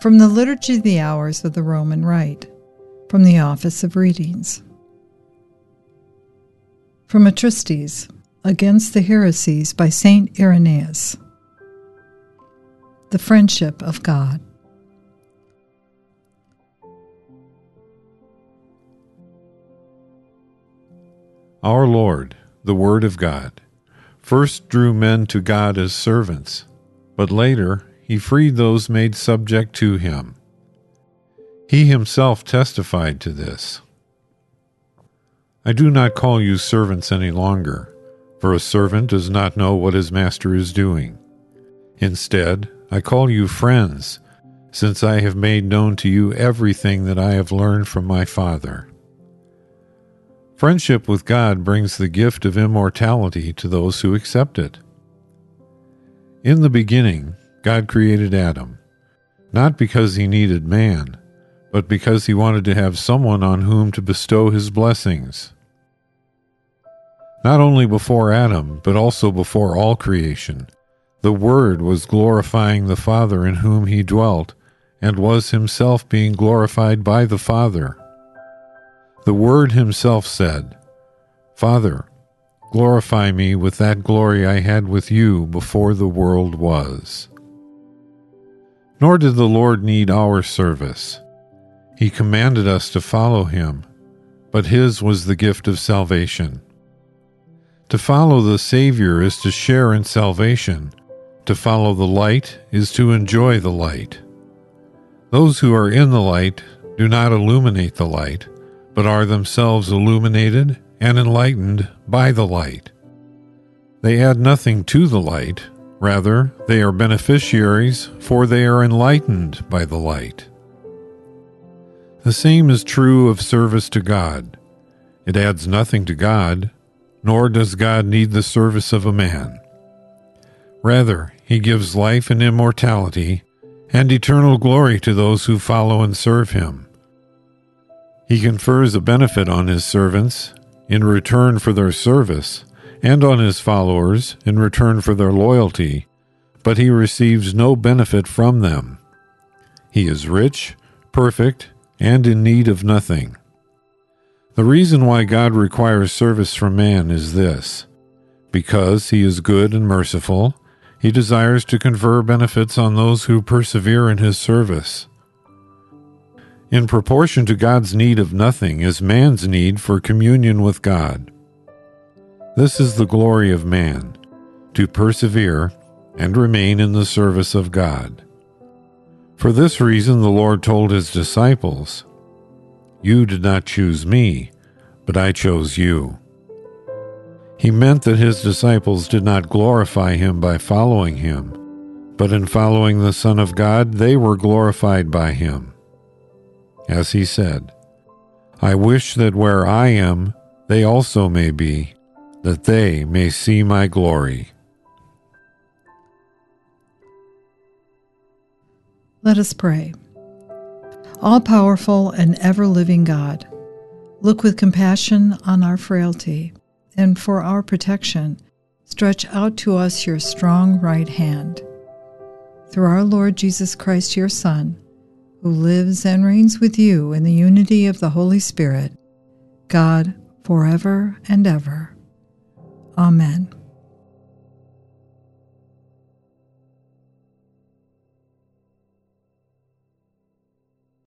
From the Liturgy of the Hours of the Roman Rite, from the Office of Readings. From Atristes, Against the Heresies by St. Irenaeus. The Friendship of God. Our Lord, the Word of God, first drew men to God as servants, but later he freed those made subject to him. He himself testified to this. I do not call you servants any longer, for a servant does not know what his master is doing. Instead, I call you friends, since I have made known to you everything that I have learned from my Father. Friendship with God brings the gift of immortality to those who accept it. In the beginning, God created Adam, not because he needed man, but because he wanted to have someone on whom to bestow his blessings. Not only before Adam, but also before all creation, the Word was glorifying the Father in whom he dwelt, and was himself being glorified by the Father. The Word himself said, Father, glorify me with that glory I had with you before the world was. Nor did the Lord need our service. He commanded us to follow him, but his was the gift of salvation. To follow the Savior is to share in salvation. To follow the light is to enjoy the light. Those who are in the light do not illuminate the light but are themselves illuminated and enlightened by the light. They add nothing to the light, rather, they are beneficiaries, for they are enlightened by the light. The same is true of service to God. It adds nothing to God, nor does God need the service of a man. Rather, he gives life and immortality and eternal glory to those who follow and serve him. He confers a benefit on his servants in return for their service, and on his followers in return for their loyalty, but he receives no benefit from them. He is rich, perfect, and in need of nothing. The reason why God requires service from man is this because he is good and merciful, he desires to confer benefits on those who persevere in his service. In proportion to God's need of nothing is man's need for communion with God. This is the glory of man, to persevere and remain in the service of God. For this reason, the Lord told his disciples, You did not choose me, but I chose you. He meant that his disciples did not glorify him by following him, but in following the Son of God, they were glorified by him as he said, I wish that where I am, they also may be, that they may see my glory. Let us pray. All powerful and ever living God, look with compassion on our frailty, and for our protection, stretch out to us your strong right hand. Through our Lord Jesus Christ, your Son, who lives and reigns with you in the unity of the Holy Spirit, God, forever and ever. Amen.